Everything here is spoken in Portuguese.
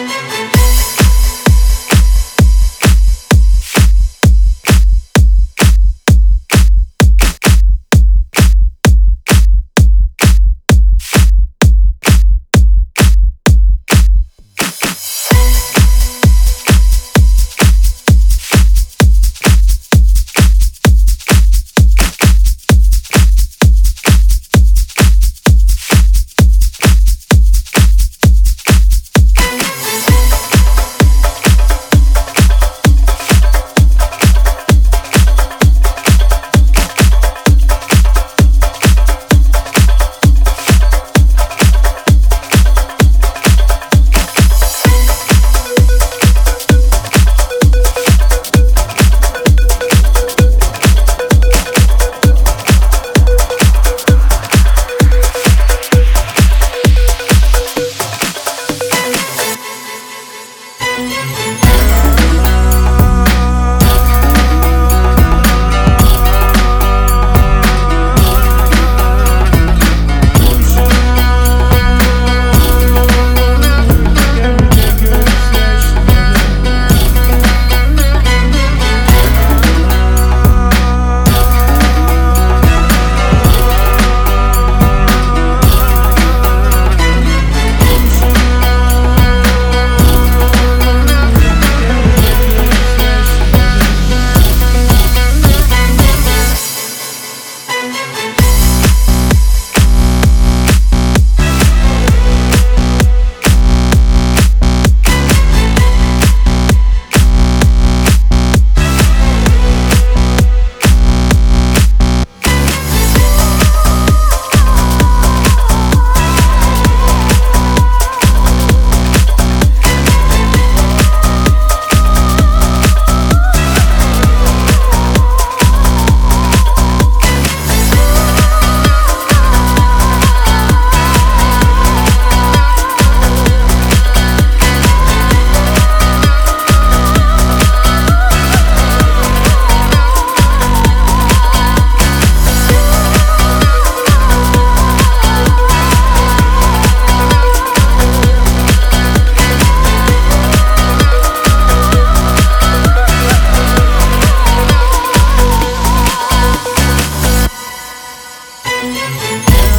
Música Música